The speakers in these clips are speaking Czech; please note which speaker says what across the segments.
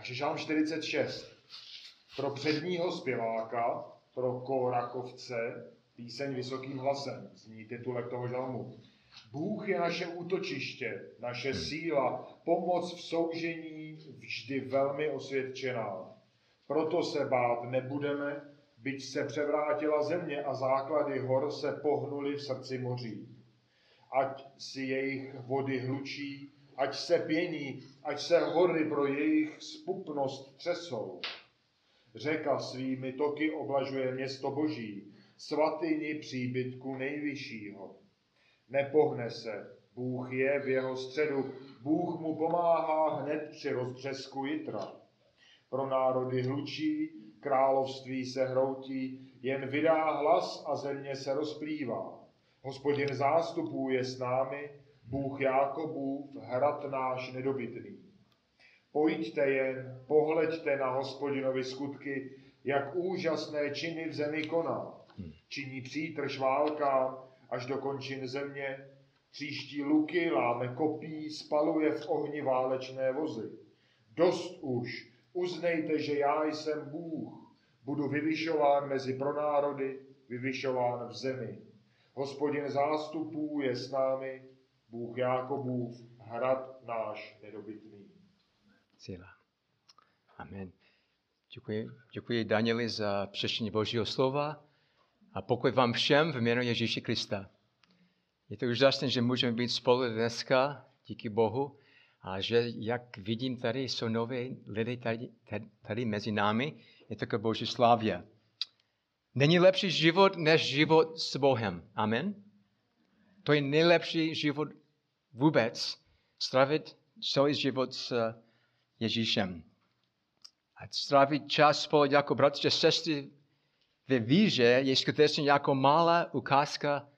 Speaker 1: Takže žálm 46. Pro předního zpěváka, pro korakovce, píseň vysokým hlasem, zní titulek toho žalmu. Bůh je naše útočiště, naše síla, pomoc v soužení vždy velmi osvědčená. Proto se bát nebudeme, byť se převrátila země a základy hor se pohnuly v srdci moří. Ať si jejich vody hlučí, ať se pění, ať se hory pro jejich spupnost třesou. Řeka svými toky oblažuje město boží, svatyni příbytku nejvyššího. Nepohne se, Bůh je v jeho středu, Bůh mu pomáhá hned při rozbřesku jitra. Pro národy hlučí, království se hroutí, jen vydá hlas a země se rozplývá. Hospodin zástupů je s námi, Bůh Jákobův, hrad náš nedobytný. Pojďte jen, pohleďte na hospodinovi skutky, jak úžasné činy v zemi koná. Činí přítrž válkám až do končin země, příští luky, láme kopí, spaluje v ohni válečné vozy. Dost už, uznejte, že já jsem Bůh, budu vyvyšován mezi pronárody, vyvyšován v zemi. Hospodin zástupů je s námi, Bůh Jákobův, hrad náš nedobytný.
Speaker 2: Síla. Amen. Děkuji, děkuji Danieli za přečtení Božího slova a pokud vám všem v jménu Ježíše Krista. Je to úžasné, že můžeme být spolu dneska, díky Bohu, a že, jak vidím, tady jsou nové lidi tady, tady, tady mezi námi. Je to Boží slávě. Není lepší život, než život s Bohem. Amen. To je nejlepší život vůbec. Stravit celý život s Ježíšem. A strávit čas spolu jako bratři a sestry ve víře je skutečně jako malá ukázka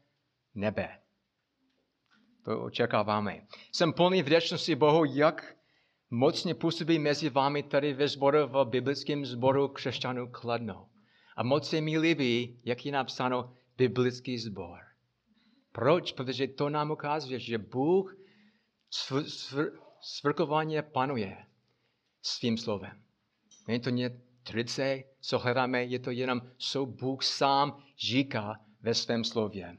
Speaker 2: nebe. To očekáváme. Jsem plný vděčnosti Bohu, jak mocně působí mezi vámi tady ve sboru, v biblickém sboru křesťanů Kladno. A moc se mi líbí, jak je napsáno biblický sbor. Proč? Protože to nám ukazuje, že Bůh svr, svr, svrkovaně panuje svým slovem. Není to ně trice, co hledáme, je to jenom, co Bůh sám říká ve svém slově.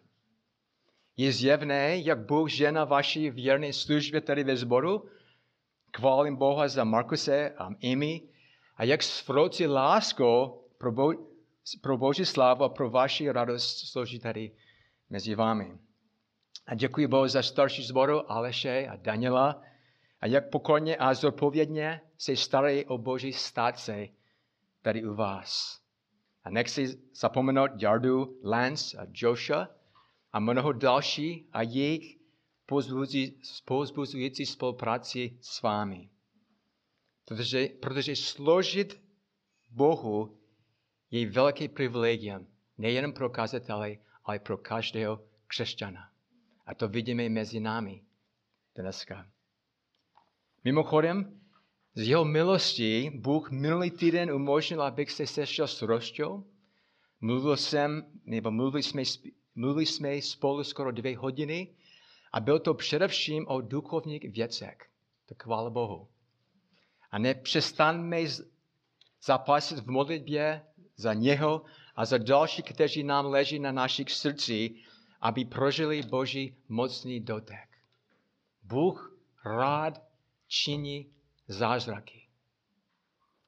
Speaker 2: Je zjevné, jak Bůh žena vaší věrné službě tady ve sboru. Chválím Boha za Markuse a Amy a jak svroci láskou pro, Bo, pro Boží slávu a pro vaši radost složí tady mezi vámi. A děkuji Bohu za starší zboru Aleše a Daniela a jak pokorně a zodpovědně se starají o Boží státce tady u vás. A nechci zapomenout Jardu, Lance a Joshua a mnoho další a jejich pozbuzující spolupráci s vámi. Protože, protože složit Bohu je velké privilegium, nejen pro kazatele, ale pro každého křesťana. A to vidíme mezi námi dneska. Mimochodem, z jeho milosti Bůh minulý týden umožnil, abych se sešel s Rostou. Mluvil jsem, nebo mluvili jsme, mluvili jsme spolu skoro dvě hodiny a byl to především o duchovních věcech. To chvála Bohu. A nepřestaňme zapasit v modlitbě za něho a za další, kteří nám leží na našich srdcích, aby prožili Boží mocný dotek. Bůh rád činí zázraky.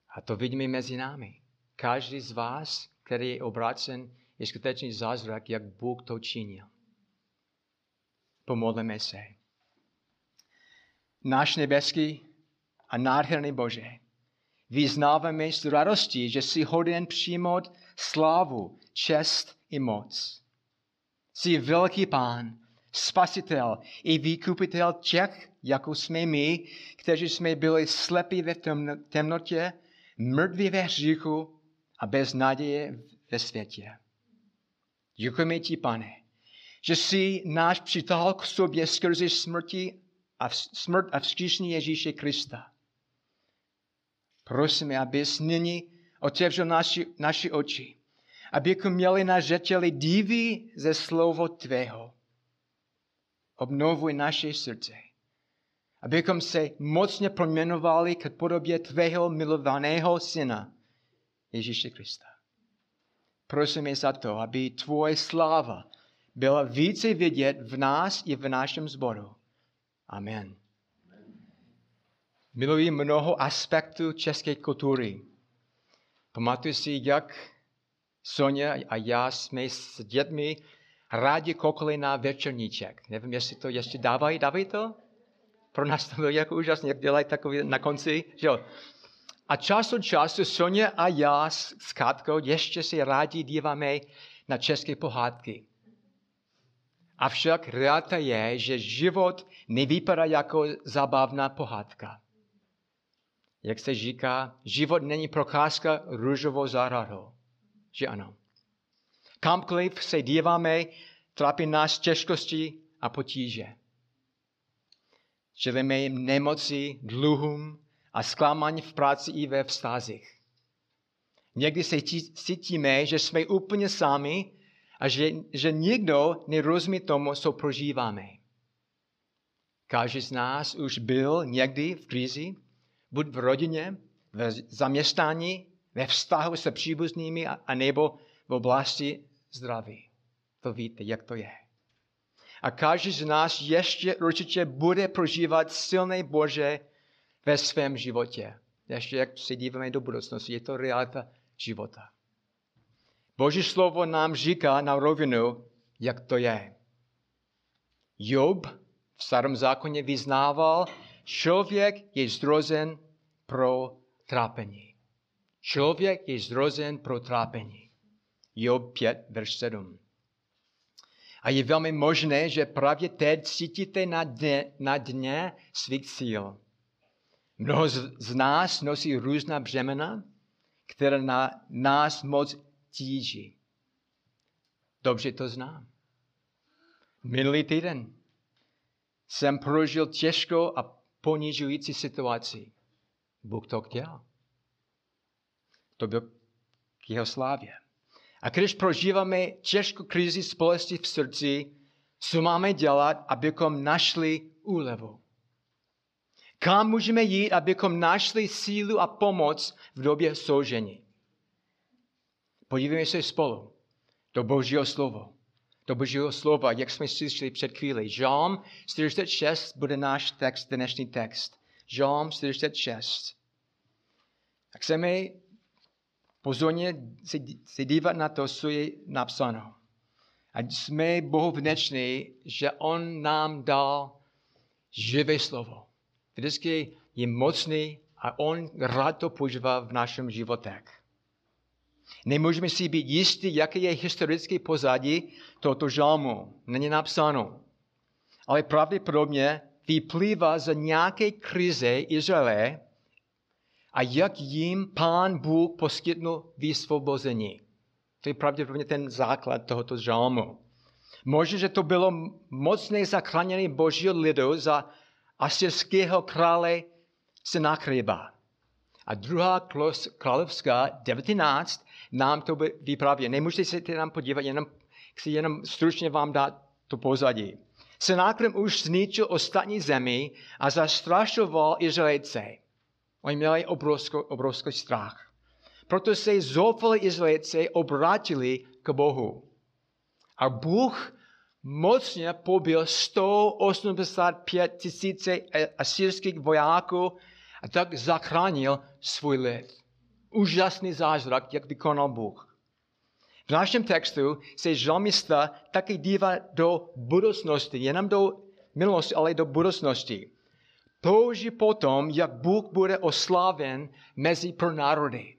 Speaker 2: A to vidíme mezi námi. Každý z vás, který je obrácen, je skutečný zázrak, jak Bůh to činil. Pomodleme se. Náš nebeský a nádherný Bože, vyznáváme s radostí, že jsi hoden přijmout slávu, čest i moc. Jsi velký pán, spasitel i výkupitel těch, jako jsme my, kteří jsme byli slepí ve temnotě, mrtví ve hříchu a bez naděje ve světě. Děkujeme ti, pane, že jsi náš přitáhl k sobě skrze smrti a smrt a vzkříšení Ježíše Krista. Prosíme, abys nyní otevřel naši, naši oči, abychom měli na řeteli divy ze slovo Tvého. Obnovuj naše srdce abychom se mocně proměnovali k podobě tvého milovaného syna, Ježíše Krista. Prosíme za to, aby tvoje sláva byla více vidět v nás i v našem zboru. Amen. Miluji mnoho aspektů české kultury. Pamatuju si, jak Sonja a já jsme s dětmi rádi koukali na večerníček. Nevím, jestli to ještě dávají, dávají to? Pro nás to bylo jako úžasné, jak dělají takový na konci. Že jo? A čas od času Sonja a já s Katkou ještě si rádi díváme na české pohádky. Avšak realita je, že život nevypadá jako zábavná pohádka. Jak se říká, život není procházka růžovou zahradou. Že ano. Kamkoliv se díváme, trápí nás těžkosti a potíže. Čelíme nemoci, dluhům a zklamání v práci i ve vztazích. Někdy se cítíme, že jsme úplně sami a že, že nikdo nerozumí tomu, co prožíváme. Každý z nás už byl někdy v krizi, buď v rodině, v zaměstnání, ve vztahu se příbuznými a, nebo v oblasti zdraví. To víte, jak to je. A každý z nás ještě určitě bude prožívat silné Bože ve svém životě. Ještě jak se díváme do budoucnosti, je to realita života. Boží slovo nám říká na rovinu, jak to je. Job v starém zákoně vyznával, člověk je zrozen pro trápení. Člověk je zrozen pro trápení. Job 5, verš 7. A je velmi možné, že právě teď cítíte na dně, na dně svých síl. Mnoho z, z nás nosí různá břemena, které na nás moc tíží. Dobře to znám. Minulý týden jsem prožil těžkou a ponižující situaci. Bůh to chtěl. To byl k jeho slávě. A když prožíváme těžkou krizi společnosti v srdci, co máme dělat, abychom našli úlevu? Kam můžeme jít, abychom našli sílu a pomoc v době soužení? Podívejme se spolu do Božího slova. Do Božího slova, jak jsme slyšeli před chvíli. Žalm 46 bude náš text, dnešní text. Žalm 46. A chceme pozorně se dívat na to, co je napsáno. A jsme Bohu vděční, že On nám dal živé slovo. Vždycky je mocný a On rád to používá v našem životech. Nemůžeme si být jistí, jaké je historické pozadí tohoto žalmu. Není napsáno. Ale pravděpodobně vyplývá z nějaké krize Izraele a jak jim pán Bůh poskytnul vysvobození. To je pravděpodobně ten základ tohoto žalmu. Možná, že to bylo mocné zachránění božího lidu za asyrského krále Senachriba. A druhá královská 19 nám to vypráví. Nemůžete se tam podívat, jenom chci jenom stručně vám dát to pozadí. Senákrem už zničil ostatní zemi a zastrašoval Izraelce. Oni měli obrovský, obrovský strach. Proto se zoufali Izraelci obrátili k Bohu. A Bůh mocně pobil 185 tisíce asyrských vojáků a tak zachránil svůj lid. Úžasný zázrak, jak vykonal Bůh. V našem textu se žalmista taky dívá do budoucnosti, jenom do minulosti, ale do budoucnosti touží potom, jak Bůh bude osláven mezi pronárody.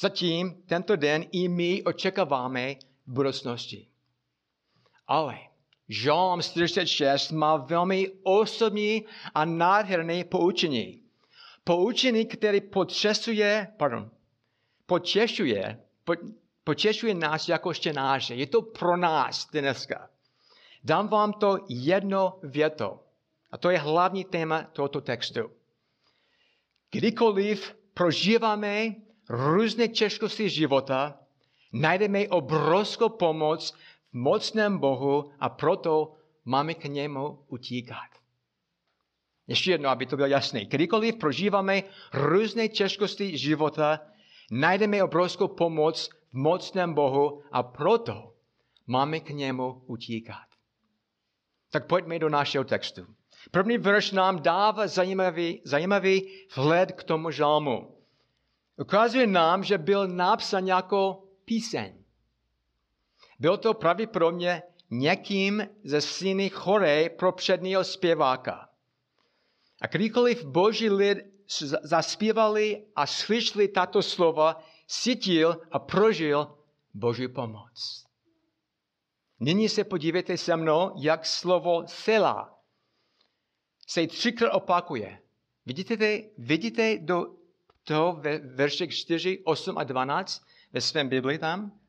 Speaker 2: Zatím tento den i my očekáváme budoucnosti. Ale Žalm 46 má velmi osobní a nádherné poučení. Poučení, které potřesuje, pardon, počešuje, po, počešuje nás jako štěnáře. Je to pro nás dneska. Dám vám to jedno věto. A to je hlavní téma tohoto textu. Kdykoliv prožíváme různé těžkosti života, najdeme obrovskou pomoc v mocném Bohu a proto máme k němu utíkat. Ještě jedno, aby to bylo jasné. Kdykoliv prožíváme různé těžkosti života, najdeme obrovskou pomoc v mocném Bohu a proto máme k němu utíkat. Tak pojďme do našeho textu. První verš nám dává zajímavý, zajímavý vhled k tomu žalmu. Ukazuje nám, že byl napsán jako píseň. Byl to pravděpodobně někým ze syny choré pro předního zpěváka. A kdykoliv boží lid zaspívali a slyšeli tato slova, cítil a prožil boží pomoc. Nyní se podívejte se mnou, jak slovo sela se třikrát opakuje. Vidíte, vidíte do toho ve verších 4, 8 a 12 ve svém Bibli tam?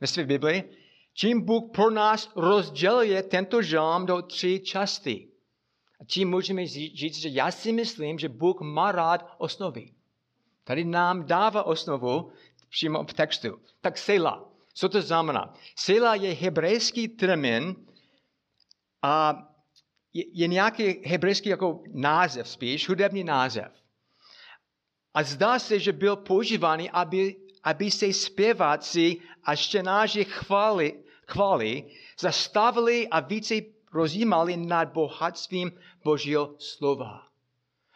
Speaker 2: Ve své Bibli? Čím Bůh pro nás rozděluje tento žalm do tři části. A tím můžeme říct, že já si myslím, že Bůh má rád osnovy. Tady nám dává osnovu přímo v textu. Tak sela. Co to znamená? Sela je hebrejský termín a je, je nějaký hebrejský jako název spíš, hudební název. A zdá se, že byl používaný, aby, aby se zpěváci a štěnáři chváli, chváli zastavili a více rozjímali nad bohatstvím Božího slova.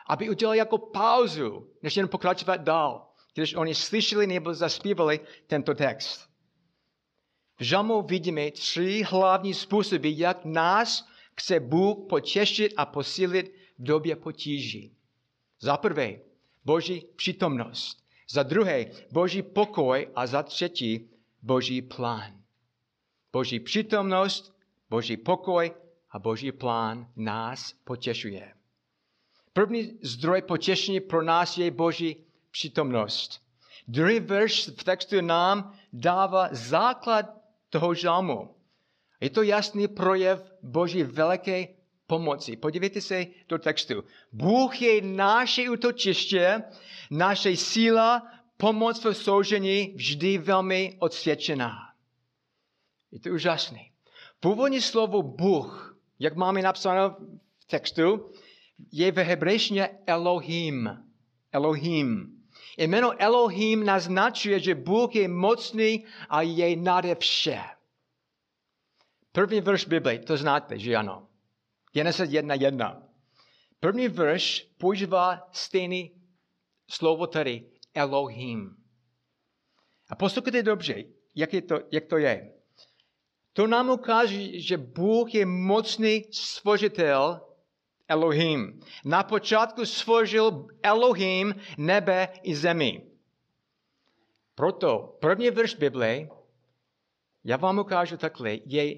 Speaker 2: Aby udělali jako pauzu, než jen pokračovat dál, když oni slyšeli nebo zaspívali tento text. V žalmu vidíme tři hlavní způsoby, jak nás chce Bůh potěšit a posílit v době potíží. Za prvé, Boží přítomnost. Za druhé, Boží pokoj a za třetí, Boží plán. Boží přítomnost, Boží pokoj a Boží plán nás potěšuje. První zdroj potěšení pro nás je Boží přítomnost. Druhý verš v textu nám dává základ toho žalmu. Je to jasný projev Boží veliké pomoci. Podívejte se do textu. Bůh je naše útočiště, naše síla, pomoc v soužení vždy velmi odsvědčená. Je to úžasné. Původní slovo Bůh, jak máme napsáno v textu, je ve hebrejštině Elohim. Elohim. Jméno Elohim naznačuje, že Bůh je mocný a je nade vše. První verš Bible, to znáte, že ano. Genesis 1.1. První verš používá stejný slovo tady, Elohim. A poslouchejte dobře, jak, je to, jak to je. To nám ukáže, že Bůh je mocný stvořitel Elohim. Na počátku stvořil Elohim nebe i zemi. Proto první verš Bible já vám ukážu takhle, je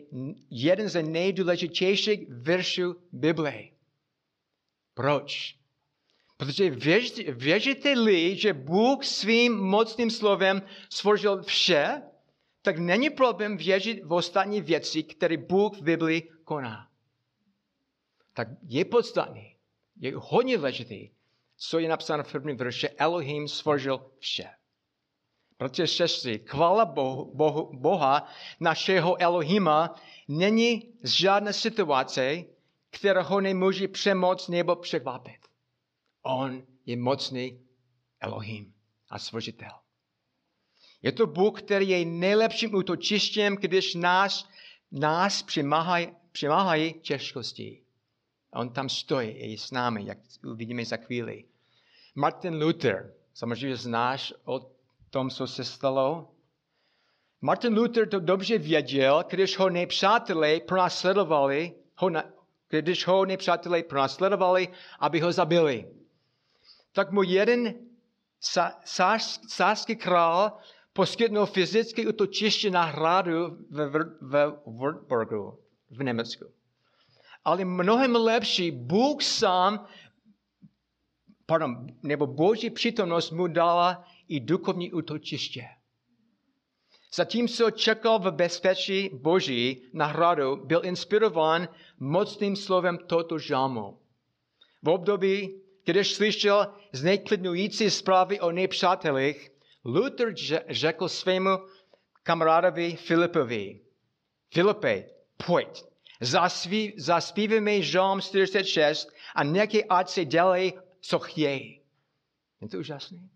Speaker 2: jeden z nejdůležitějších veršů Bible. Proč? Protože věříte-li, že Bůh svým mocným slovem stvořil vše, tak není problém věřit v ostatní věci, které Bůh v Biblii koná. Tak je podstatný, je hodně důležitý, co je napsáno v prvním verši, Elohim stvořil vše. Protože sestry, chvála Bohu, Bohu, Boha, našeho Elohima, není žádná situace, která ho nemůže přemoc nebo překvapit. On je mocný Elohim a stvořitel. Je to Bůh, který je nejlepším útočištěm, když nás, nás přimáhají, přimáhají těžkosti. On tam stojí, je s námi, jak uvidíme za chvíli. Martin Luther, samozřejmě znáš od tom, co se stalo. Martin Luther to dobře věděl, když ho nepřátelé pronásledovali, ho na, když ho nepřátelé pronásledovali, aby ho zabili. Tak mu jeden sářský král poskytnul fyzické útočiště na hradu ve, ve Württembergu v Německu. Ale mnohem lepší, Bůh sám, pardon, nebo Boží přítomnost mu dala i duchovní útočiště. Zatímco čekal v bezpečí Boží na hradu, byl inspirován mocným slovem toto žalmu. V období, když slyšel zneklidňující zprávy o nepřátelích, Luther řekl svému kamarádovi Filipovi, Filipe, pojď, Zaspí, zaspívíme Žalm 46 a nechej, ať se dělají, co chtějí. Je to úžasné?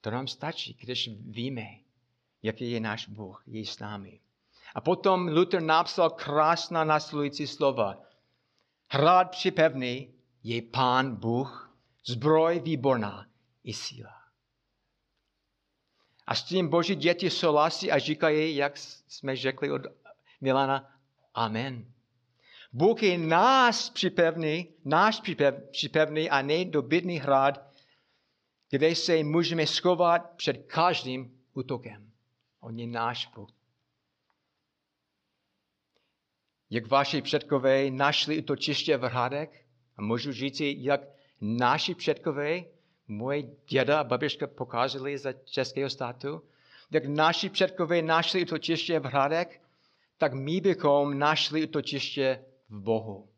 Speaker 2: To nám stačí, když víme, jaký je náš Bůh, je s námi. A potom Luther napsal krásná následující slova. Hrad připevný je Pán Bůh, zbroj výborná i síla. A s tím boží děti souhlasí a říkají, jak jsme řekli od Milana, Amen. Bůh je nás připevný, náš připevný a nedobytný hrad, kde se můžeme schovat před každým útokem. On je náš Bůh. Jak vaši předkové našli útočiště v hradech, a můžu říct, jak naši předkové, moje děda a babička pokázali za českého státu, jak naši předkové našli útočiště v hradech, tak my bychom našli útočiště v Bohu.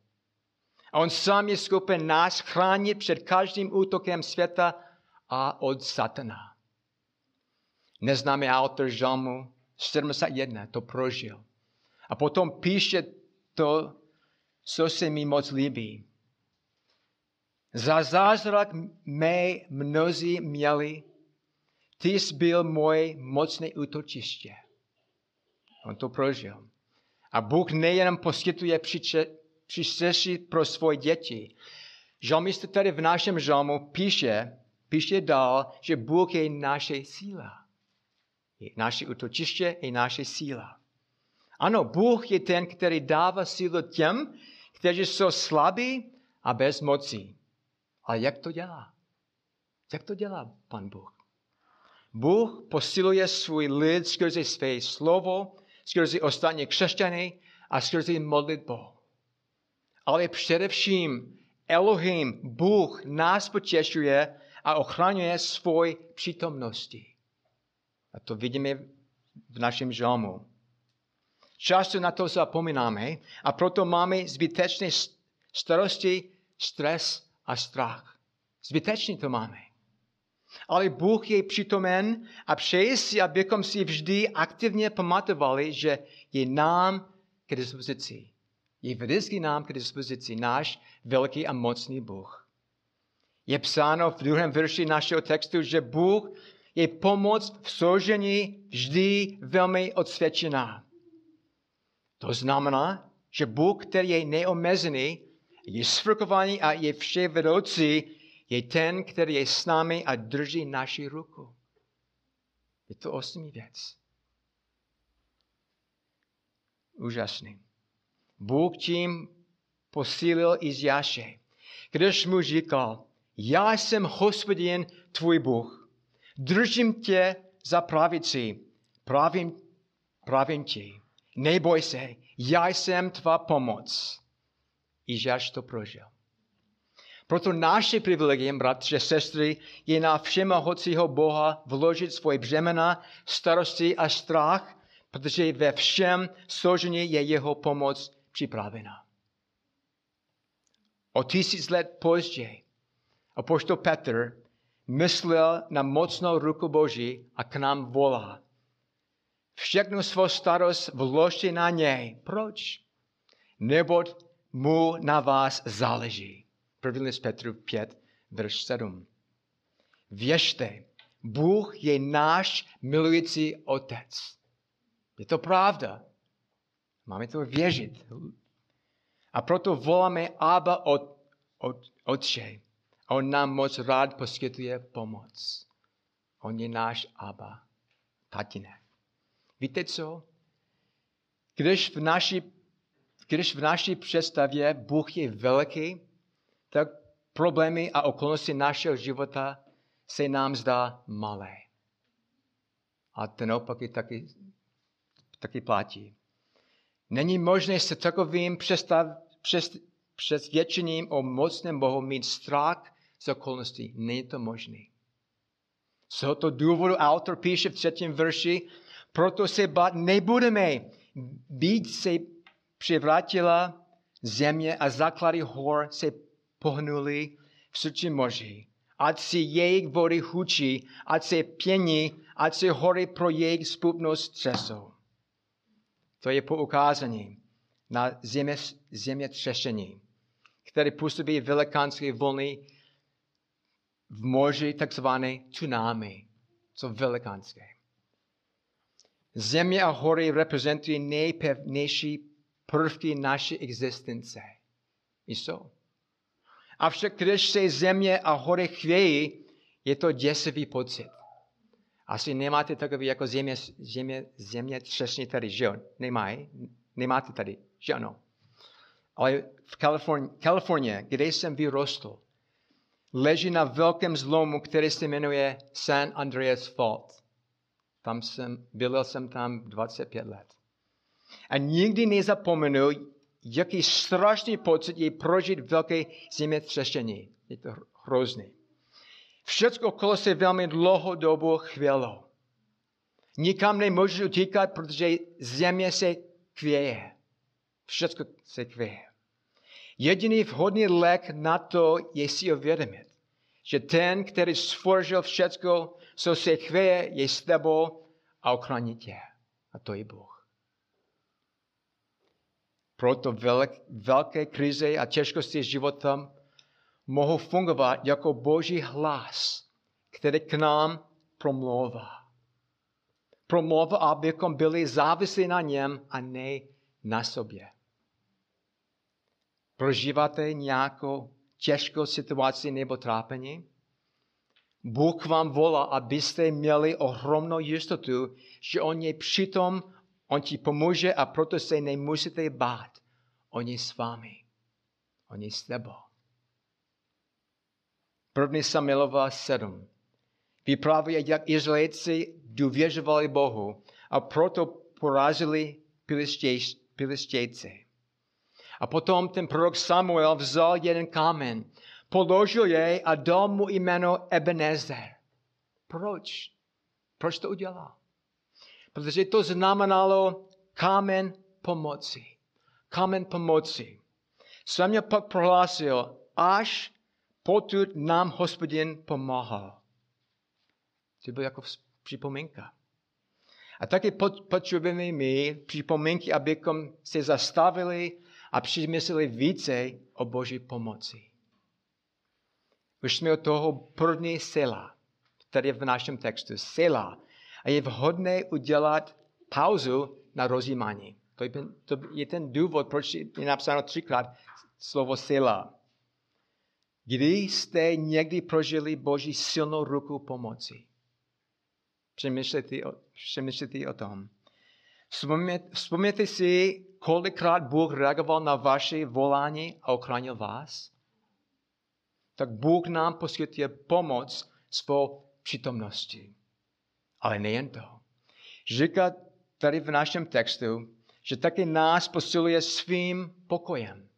Speaker 2: A on sám je schopen nás chránit před každým útokem světa a od satana. Neznámý autor Žalmu 71 to prožil. A potom píše to, co se mi moc líbí. Za zázrak mé mnozí měli, ty jsi byl moje mocné útočiště. On to prožil. A Bůh nejen poskytuje přístřeší pro svoje děti. Žalmista tady v našem žalmu píše, píše dál, že Bůh je naše síla. Je naše útočiště je naše síla. Ano, Bůh je ten, který dává sílu těm, kteří jsou slabí a bez. Ale jak to dělá? Jak to dělá Pan Bůh? Bůh posiluje svůj lid skrze své slovo, skrze ostatní křesťany a skrze modlitbu. Ale především Elohim, Bůh nás potěšuje a ochraňuje svůj přítomnosti. A to vidíme v našem žalmu. Často na to zapomínáme a proto máme zbytečné starosti, stres a strach. Zbytečně to máme. Ale Bůh je přítomen a přeje si, abychom si vždy aktivně pamatovali, že je nám k dispozici. Je vždycky nám k dispozici náš velký a mocný Bůh. Je psáno v druhém verši našeho textu, že Bůh je pomoc v složení vždy velmi odsvědčená. To znamená, že Bůh, který je neomezený, je svrchovaný a je vše vedoucí, je ten, který je s námi a drží naši ruku. Je to osmý věc. Úžasný. Bůh tím posílil Izjáše. Když mu říkal, já jsem hospodin tvůj Bůh, držím tě za pravici, pravím, pravím ti, neboj se, já jsem tvá pomoc. Ižáš to prožil. Proto naše privilegium, bratři a sestry, je na všemohoucího Boha vložit svoje břemena, starosti a strach, protože ve všem složení je jeho pomoc připravena. O tisíc let později apoštol Petr myslel na mocnou ruku Boží a k nám volá. Všechnu svou starost vložte na něj. Proč? Neboť mu na vás záleží. První list Petru 5, verš 7. Věřte, Bůh je náš milující otec. Je to pravda. Máme to věřit. A proto voláme Abba od, od, Otče. On nám moc rád poskytuje pomoc. On je náš Abba, tatínek. Víte co? Když v naší, když v naší představě Bůh je velký, tak problémy a okolnosti našeho života se nám zdá malé. A ten opak je taky, taky platí. Není možné se takovým přesvědčením o mocném Bohu mít strach z okolností. Není to možné. Z tohoto důvodu autor píše v třetím verši, proto se bát nebudeme. Být se přivrátila země a základy hor se pohnuli v srdci moři. Ať si jejich vody hučí, ať se pění, ať se hory pro jejich spupnost třesou. To je poukázání. na země, zemětřesení, které působí velikánské vlny v moři, takzvané tsunami, co velikánské. Země a hory reprezentují nejpevnější prvky naší existence. Jsou. Avšak když se země a hory chvějí, je to děsivý pocit. Asi nemáte takový jako země, země, země třesní tady, že jo? Nemají? Nemáte tady, že ano? Ale v Kalifornii, Kalifornie, kde jsem vyrostl, leží na velkém zlomu, který se jmenuje San Andreas Fault. Tam jsem, byl jsem tam 25 let. A nikdy nezapomenu, jaký strašný pocit je prožít velké zemětřesení. Je to hrozný. Všechno okolo se velmi dlouho dobu chvělo. Nikam nemůžeš utíkat, protože země se kvěje. Všechno se kvěje. Jediný vhodný lék na to je si uvědomit, že ten, který stvořil všechno, co se chvěje, je s tebou a ochrání tě. A to je Bůh. Proto velké krize a těžkosti života mohou fungovat jako boží hlas, který k nám promlouvá. Promlouvá, abychom byli závislí na něm a ne na sobě. Prožíváte nějakou těžkou situaci nebo trápení? Bůh vám volá, abyste měli ohromnou jistotu, že On je přitom, On ti pomůže a proto se nemusíte bát. On je s vámi. On je s tebou. První Samuelova 7. Vypráví, jak Izraelci důvěřovali Bohu a proto porazili Pilistějce. A potom ten prorok Samuel vzal jeden kámen, položil jej a dal mu jméno Ebenezer. Proč? Proč to udělal? Protože to znamenalo kámen pomoci. Kámen pomoci. Samuel pak prohlásil, až potud nám hospodin pomáhal. To bylo jako připomínka. A taky potřebujeme my připomínky, abychom se zastavili a přemysleli více o Boží pomoci. Už jsme od toho první sila, tady v našem textu, sila. A je vhodné udělat pauzu na rozjímání. To je, to je ten důvod, proč je napsáno třikrát slovo sila. Kdy jste někdy prožili Boží silnou ruku pomoci? Přemýšlejte o, o tom. Vzpomněte si, kolikrát Bůh reagoval na vaše volání a ochránil vás? Tak Bůh nám poskytuje pomoc svou přítomností. Ale nejen to. Říká tady v našem textu, že taky nás posiluje svým pokojem.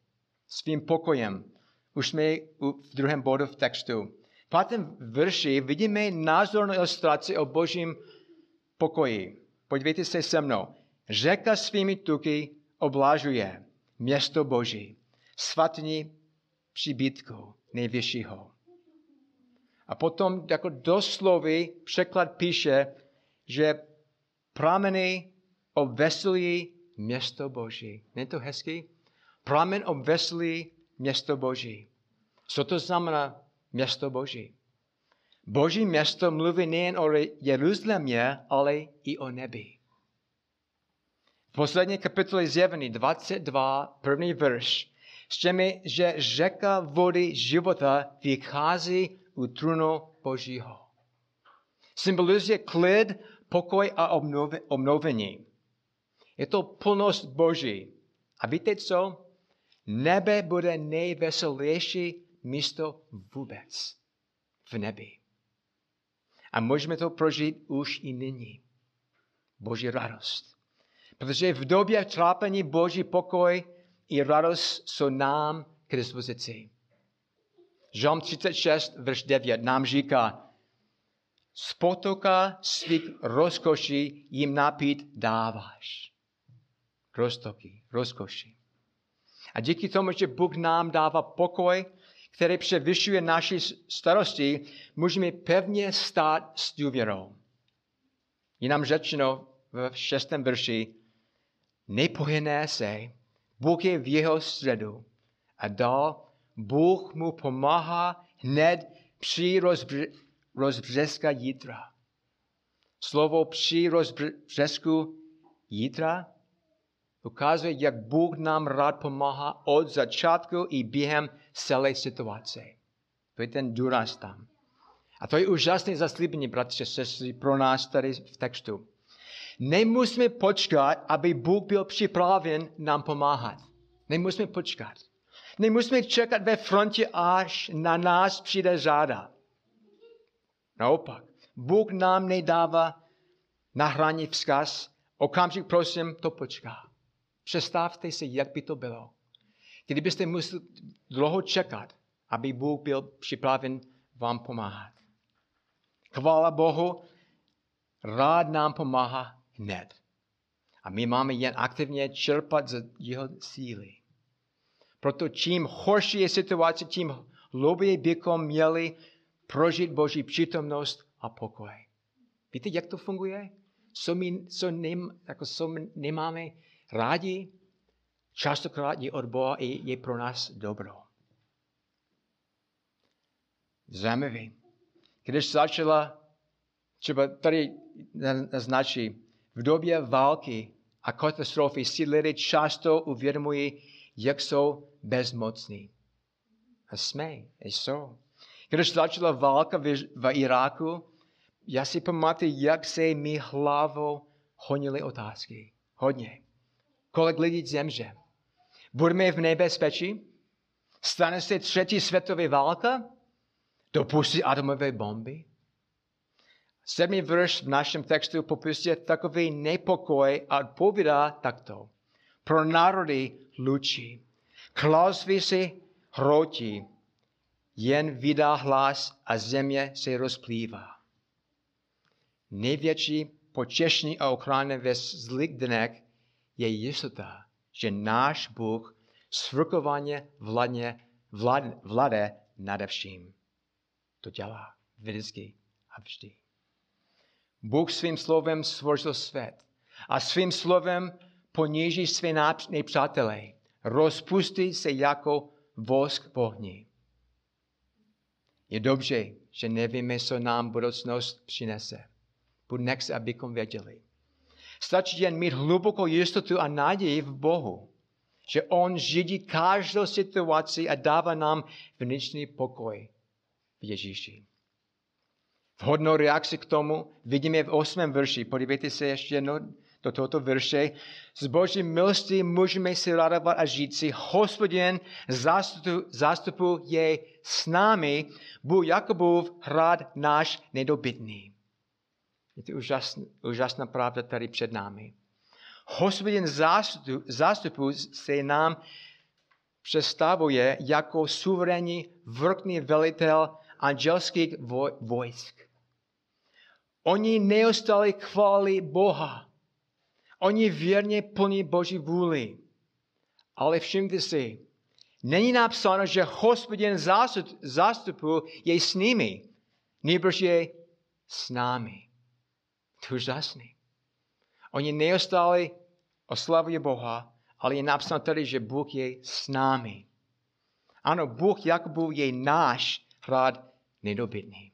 Speaker 2: Svým pokojem. Už jsme v druhém bodu v textu. V pátém verši vidíme názornou ilustraci o božím pokoji. Podívejte se se mnou. Řeka svými tuky oblážuje město Boží, svatní přibytku nejvyššího. A potom jako doslovy překlad píše, že prameny obveselí město Boží. Není to hezký? Pramen obveselí město Boží. Co to znamená město Boží? Boží město mluví nejen o Jeruzalémě, ale i o nebi. V poslední kapitole zjevení 22, první verš, čteme, že řeka vody života vychází u trůnu Božího. Symbolizuje klid, pokoj a obnovení. Je to plnost Boží. A víte co? Nebe bude nejveselější místo vůbec v nebi. A můžeme to prožít už i nyní. Boží radost. Protože v době trápení Boží pokoj i radost jsou nám k dispozici. Žalm 36, verš 9 nám říká, z potoka svých rozkoší jim napít dáváš. Roztoky, rozkoší. A díky tomu, že Bůh nám dává pokoj, který převyšuje naši starosti, můžeme pevně stát s důvěrou. Je nám řečeno v šestém verši, nepohyné se, Bůh je v jeho středu. A dál Bůh mu pomáhá hned při rozbřeska jítra. Slovo při rozbřesku jítra ukazuje, jak Bůh nám rád pomáhá od začátku i během celé situace. To je ten důraz tam. A to je úžasné zaslíbení, bratře, sestry, pro nás tady v textu. Nemusíme počkat, aby Bůh byl připraven nám pomáhat. Nemusíme počkat. Nemusíme čekat ve frontě, až na nás přijde řáda. Naopak, Bůh nám nedává na hraní vzkaz, okamžik prosím, to počká. Představte si, jak by to bylo. Kdybyste museli dlouho čekat, aby Bůh byl připraven vám pomáhat. Chvála Bohu, rád nám pomáhá hned. A my máme jen aktivně čerpat z jeho síly. Proto čím horší je situace, tím hlouběji bychom měli prožít Boží přítomnost a pokoj. Víte, jak to funguje? Co, my, co, nem, jako co nemáme rádi, častokrát je od Boha i je pro nás dobro. Zajímavý. Když začala, třeba tady naznačí, v době války a katastrofy si lidé často uvědomují, jak jsou bezmocní. A jsme, jsou. Když začala válka v, v Iráku, já si pamatuju, jak se mi hlavou honily otázky. Hodně. Kolik lidí zemře? Budeme v nebezpečí? Stane se třetí světová válka? Dopustí atomové bomby? Sedmý verš v našem textu popisuje takový nepokoj a odpovídá takto. Pro národy lučí. Klausvy se hrotí. Jen vydá hlas a země se rozplývá. Největší počešní a ochrany ve zlých dnech je jistota, že náš Bůh svrkovaně vládne, vlád, vláde nade vším. To dělá vždycky a vždy. Bůh svým slovem stvořil svět a svým slovem poníží své nepřátelé. Rozpustí se jako vosk pohní. Je dobře, že nevíme, co nám budoucnost přinese. Bůh nechce, abychom věděli. Stačí jen mít hlubokou jistotu a naději v Bohu, že On židí každou situaci a dává nám vnitřní pokoj v Ježíši. Vhodnou reakci k tomu vidíme v osmém verši. Podívejte se ještě jednou do tohoto verše. Z boží milosti můžeme si radovat a žít si. Hospodin zástupu, zástupu je s námi, Bůh Jakubův hrad náš nedobytný. Je to úžasná, úžasná pravda tady před námi. Hospodin zástupu, zástupu se nám představuje jako suverénní vrchní velitel angelských vojsk. Oni neustále chválí Boha. Oni věrně plní Boží vůli. Ale všimte si, není napsáno, že hospodin zástupu je s nimi, nebož je s námi. To je úžasný. Oni neustále oslavují Boha, ale je napsáno tady, že Bůh je s námi. Ano, Bůh Jakubův je náš hrad nedobytný.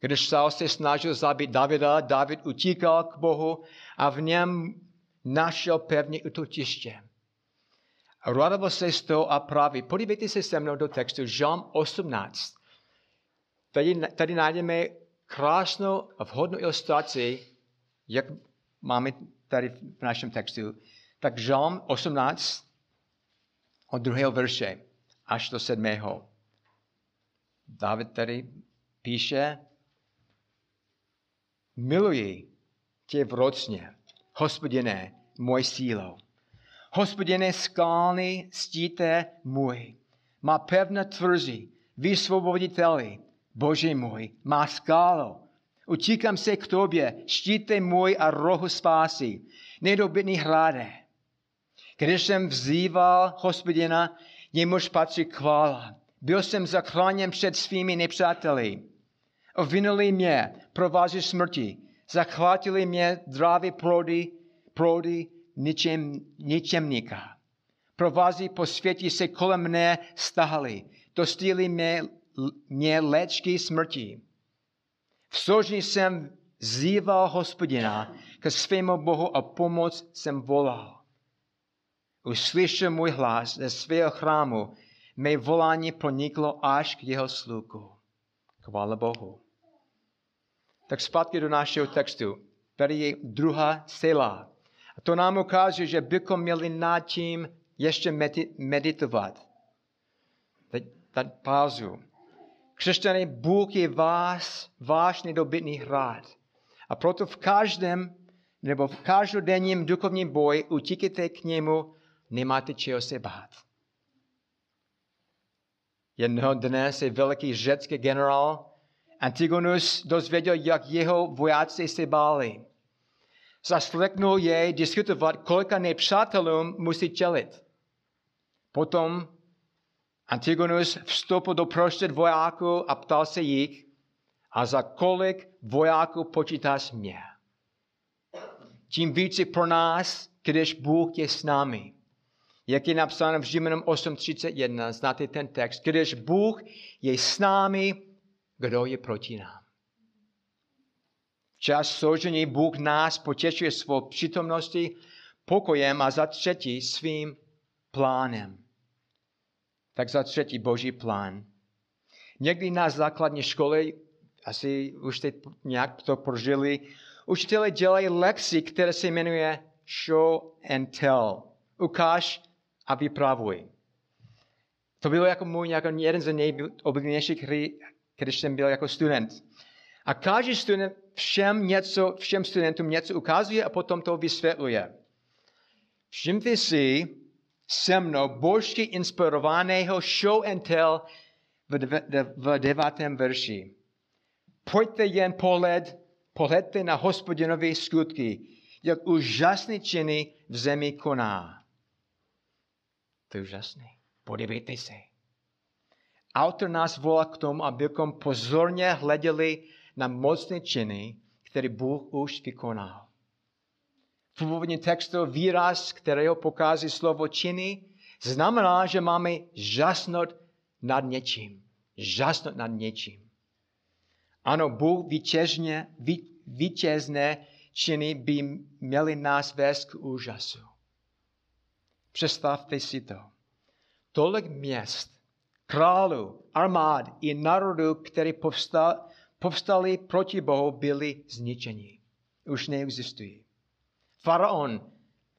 Speaker 2: Když Saul se snažil zabít Davida, David utíkal k Bohu a v něm našel pevně utočiště. Radoval se z toho a praví, podívejte se se mnou do textu Žalm 18. Tady, tady najdeme krásnou a vhodnou ilustraci, jak máme tady v našem textu. Tak Žalm 18 od druhého verše až do sedmého. David tady píše, miluji tě vrocně, hospodine, můj sílo. Hospodine, skalný stíte můj, má pevné tvrzí, vysvoboditeli, Bože můj, má skálo. Utíkám se k tobě, štíte můj a rohu spásy, nedobytný hrade. Když jsem vzýval hospodina, němuž patří chvála. Byl jsem zachráněn před svými nepřáteli. Ovinuli mě provází smrti. Zachvátili mě dravy prody, prody ničem, ničemníka. Provází po světě se kolem mne stahali. Dostýli mě, mě léčky smrti. V sožní jsem zýval hospodina ke svému Bohu a pomoc jsem volal. Uslyšel můj hlas ze svého chrámu, mé volání proniklo až k jeho sluku. Chvála Bohu. Tak zpátky do našeho textu. Tady je druhá sila. A to nám ukáže, že bychom měli nad tím ještě meditovat. Teď, teď pauzu. Křesťané, Bůh je vás, váš nedobytný hrad. A proto v každém nebo v každodenním duchovním boji utíkejte k němu, nemáte čeho se bát. Jednoho dne se velký řecký generál Antigonus dozvěděl, jak jeho vojáci se báli. Zasleknul jej diskutovat, kolika nepřátelům musí čelit. Potom Antigonus vstoupil do prostřed vojáků a ptal se jich, a za kolik vojáků počítáš mě? Tím více pro nás, když Bůh je s námi. Jak je napsáno v Římanům 8.31, znáte ten text. Když Bůh je s námi, kdo je proti nám? V čas soužení Bůh nás potěšuje svou přítomností, pokojem a za třetí svým plánem. Tak za třetí boží plán. Někdy na základní škole, asi už jste nějak to prožili, učitelé dělají lekci, které se jmenuje show and tell. Ukáž a vypravuj. To bylo jako můj jako jeden z nejoblíbenějších když jsem byl jako student. A každý student všem, něco, všem studentům něco ukazuje a potom to vysvětluje. Všimte si se mnou božsky inspirovaného show and tell v, v devátém verši. Pojďte jen pohled, pohledte na hospodinové skutky, jak úžasné činy v zemi koná. To je úžasné. Podívejte se. Autor nás volá k tomu, abychom pozorně hleděli na mocné činy, které Bůh už vykonal. V původním textu výraz, kterého pokází slovo činy, znamená, že máme žasnout nad něčím. Žasnout nad něčím. Ano, Bůh vítězně, vítězné činy by měly nás vést k úžasu. Představte si to. Tolik měst, králů, armád i národů, které povstali proti Bohu, byli zničeni. Už neexistují. Faraon,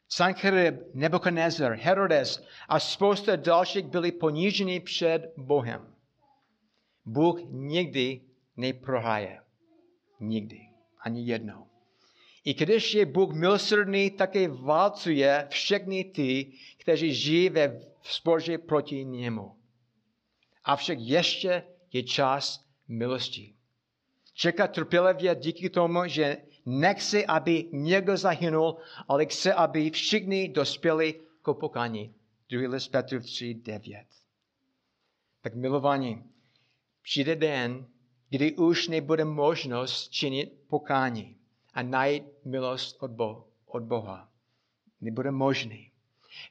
Speaker 2: Sancherib, Nebuchadnezzar, Herodes a spousta dalších byli poníženi před Bohem. Bůh nikdy neprohraje. Nikdy. Ani jednou. I když je Bůh milosrdný, také válcuje všechny ty, kteří žijí ve spoře proti němu. Avšak ještě je čas milosti. Čeká trpělivě díky tomu, že nechce, aby někdo zahynul, ale chce, aby všichni dospěli k pokání. 2. list Petru 3, 9. Tak milovaní, přijde den, kdy už nebude možnost činit pokání a najít milost od, Bo- od Boha. Nebude možný.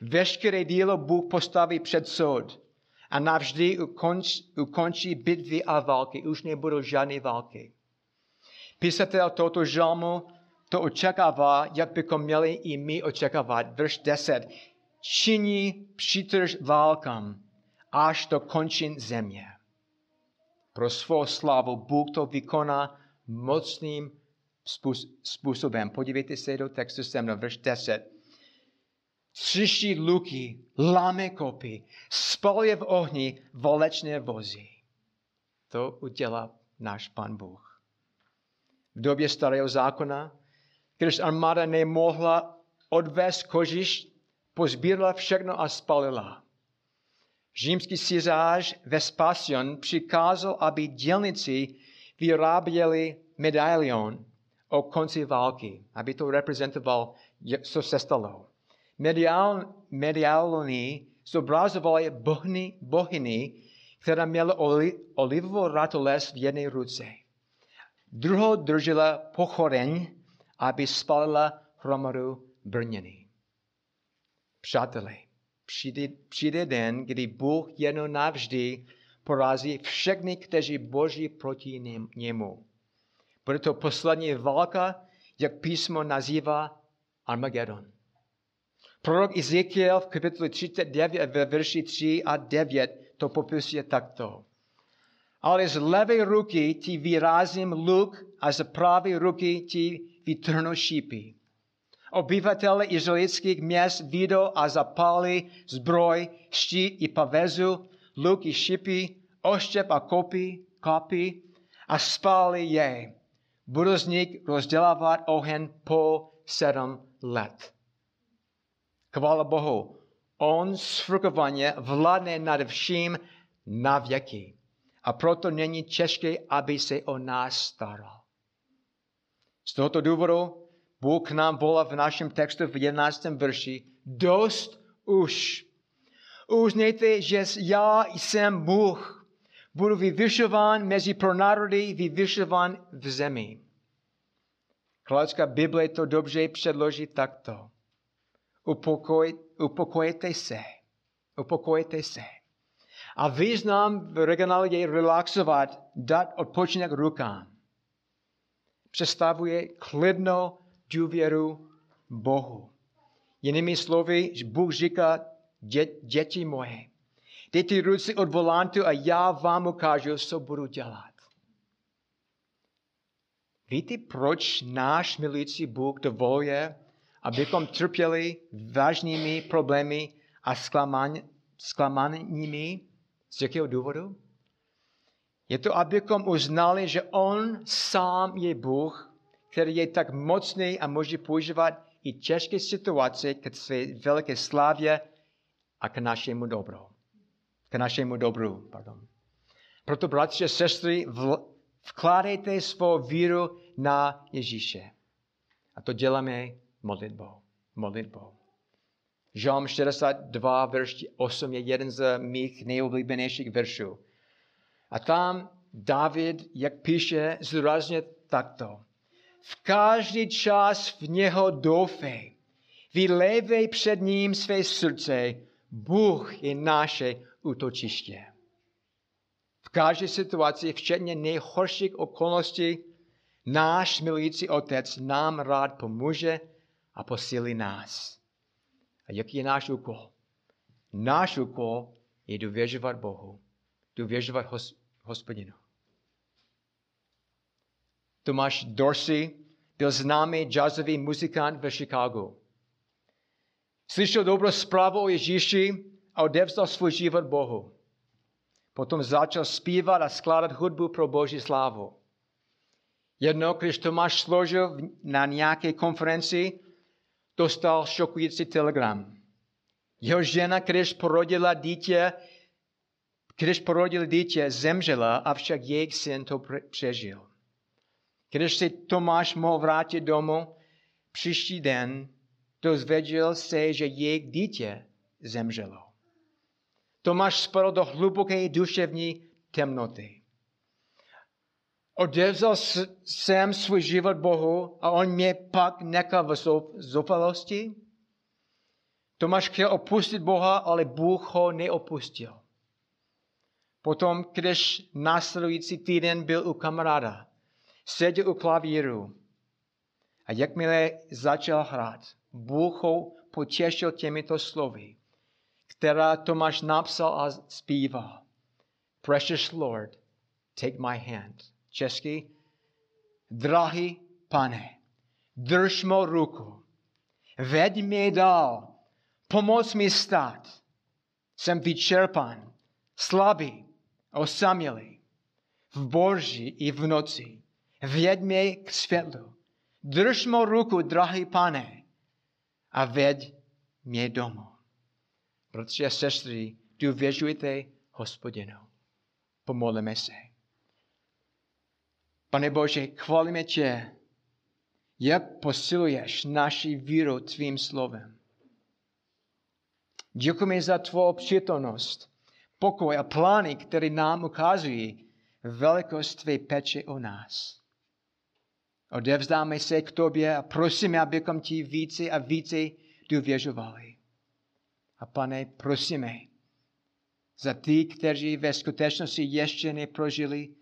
Speaker 2: Veškeré dílo Bůh postaví před soud a navždy ukonč, ukončí bitvy a války. Už nebudou žádné války. Písatel tohoto žalmu to očekává, jak bychom měli i my očekávat. Verš 10. Činí přítrž válkám až do končin země. Pro svou slavu Bůh to vykoná mocným způsobem. Podívejte se do textu se mnou, verš 10. Třiští luky, láme kopy, spaluje v ohni valečné vozy. To udělá náš Pan Bůh. V době starého zákona, když armáda nemohla odvést kožiš, pozbírala všechno a spalila. Římský císař Vespasian přikázal, aby dělníci vyráběli medailion o konci války, aby to reprezentoval, co se stalo. Medial, medialony zobrazovaly bohny, bohyny, která měla oli, olivovou ratoles v jedné ruce. Druhou držela pochoreň, aby spalila hromadu brněny. Přátelé, přijde, přijde den, kdy Bůh jednou navždy porazí všechny, kteří boží proti němu. Bude to poslední válka, jak písmo nazývá Armageddon. Prorok Ezekiel v kapitolu 39 ve verši 3 a 9 to popisuje takto. Ale z levé ruky ti vyrazím luk a z pravé ruky ti vytrhnu šípy. Obyvatele izraelských měst vidou a zapali zbroj, štít i pavezu, luk i šipy, oštěp a kopy, kopy a spali je. Budu z nich rozdělávat ohen po sedm let. Chvála Bohu, On svrchovaně vládne nad vším na věky. A proto není těžké, aby se o nás staral. Z tohoto důvodu Bůh nám volá v našem textu v 11. verši, dost už. Uznejte, že já jsem Bůh. Budu vyvyšován mezi pronárody, vyvyšován v zemi. Kladecká Bible to dobře předloží takto. Upokoj, upokojte se. Upokojte se. A význam v regionálu je relaxovat, dát odpočinek rukám. Představuje klidnou důvěru Bohu. Jinými slovy, Bůh říká, dě, děti moje, dejte ruce od volantu a já vám ukážu, co budu dělat. Víte, proč náš milující Bůh dovoluje, abychom trpěli vážnými problémy a zklamáními? Z jakého důvodu? Je to, abychom uznali, že On sám je Bůh, který je tak mocný a může používat i těžké situace k své velké slávě a k našemu dobru. K našemu dobru, pardon. Proto, bratři a sestry, vkládejte svou víru na Ježíše. A to děláme modlitbou. modlitbou. Žalm 62, verš 8 je jeden z mých nejoblíbenějších veršů. A tam David, jak píše, zdůrazně takto. V každý čas v něho doufej. Vylevej před ním své srdce. Bůh je naše útočiště. V každé situaci, včetně nejhorších okolností, náš milující Otec nám rád pomůže a posílí nás. A jaký je náš úkol? Náš úkol je důvěřovat Bohu, důvěřovat hos, hospodinu. Tomáš Dorsey byl známý jazzový muzikant ve Chicagu. Slyšel dobrou zprávu o Ježíši a odevzdal svůj život Bohu. Potom začal zpívat a skládat hudbu pro Boží slávu. Jednou, když Tomáš složil na nějaké konferenci, dostal šokující telegram. Jeho žena, když porodila dítě, když porodil dítě, zemřela, avšak jejich syn to přežil. Když se Tomáš mohl vrátit domů, příští den dozvěděl se, že jejich dítě zemřelo. Tomáš spadl do hluboké duševní temnoty. Odevzal jsem svůj život Bohu a on mě pak nechal v zoufalosti. Tomáš chtěl opustit Boha, ale Bůh ho neopustil. Potom, když následující týden byl u kamaráda, seděl u klavíru a jakmile začal hrát, Bůh ho potěšil těmito slovy, která Tomáš napsal a zpíval. Precious Lord, take my hand. Česky. Drahý pane, drž mou ruku, veď mě dál, pomoz mi stát. Jsem vyčerpan, slabý, osamělý, v boží i v noci. Věď mě k světlu. Drž mou ruku, drahý pane, a veď mě domů. A sestry, důvěřujte hospodinu. Pomolíme se. Pane Bože, chválíme Tě, jak posiluješ naši víru Tvým slovem. Děkujeme za Tvou přítomnost, pokoj a plány, které nám ukazují velikost Tvé peče o nás. Odevzdáme se k Tobě a prosíme, abychom Ti více a více důvěřovali. A pane, prosíme za ty, kteří ve skutečnosti ještě neprožili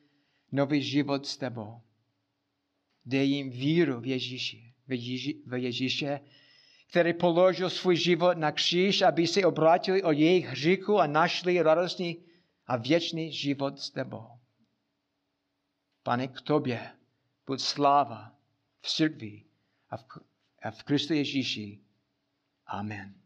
Speaker 2: nový život s tebou. Dej jim víru v Ježíši, v, Ježí, v Ježíše, který položil svůj život na kříž, aby se obrátili o jejich hříchu a našli radostný a věčný život s tebou. Pane, k tobě buď sláva v církvi a v, a v Kristu Ježíši. Amen.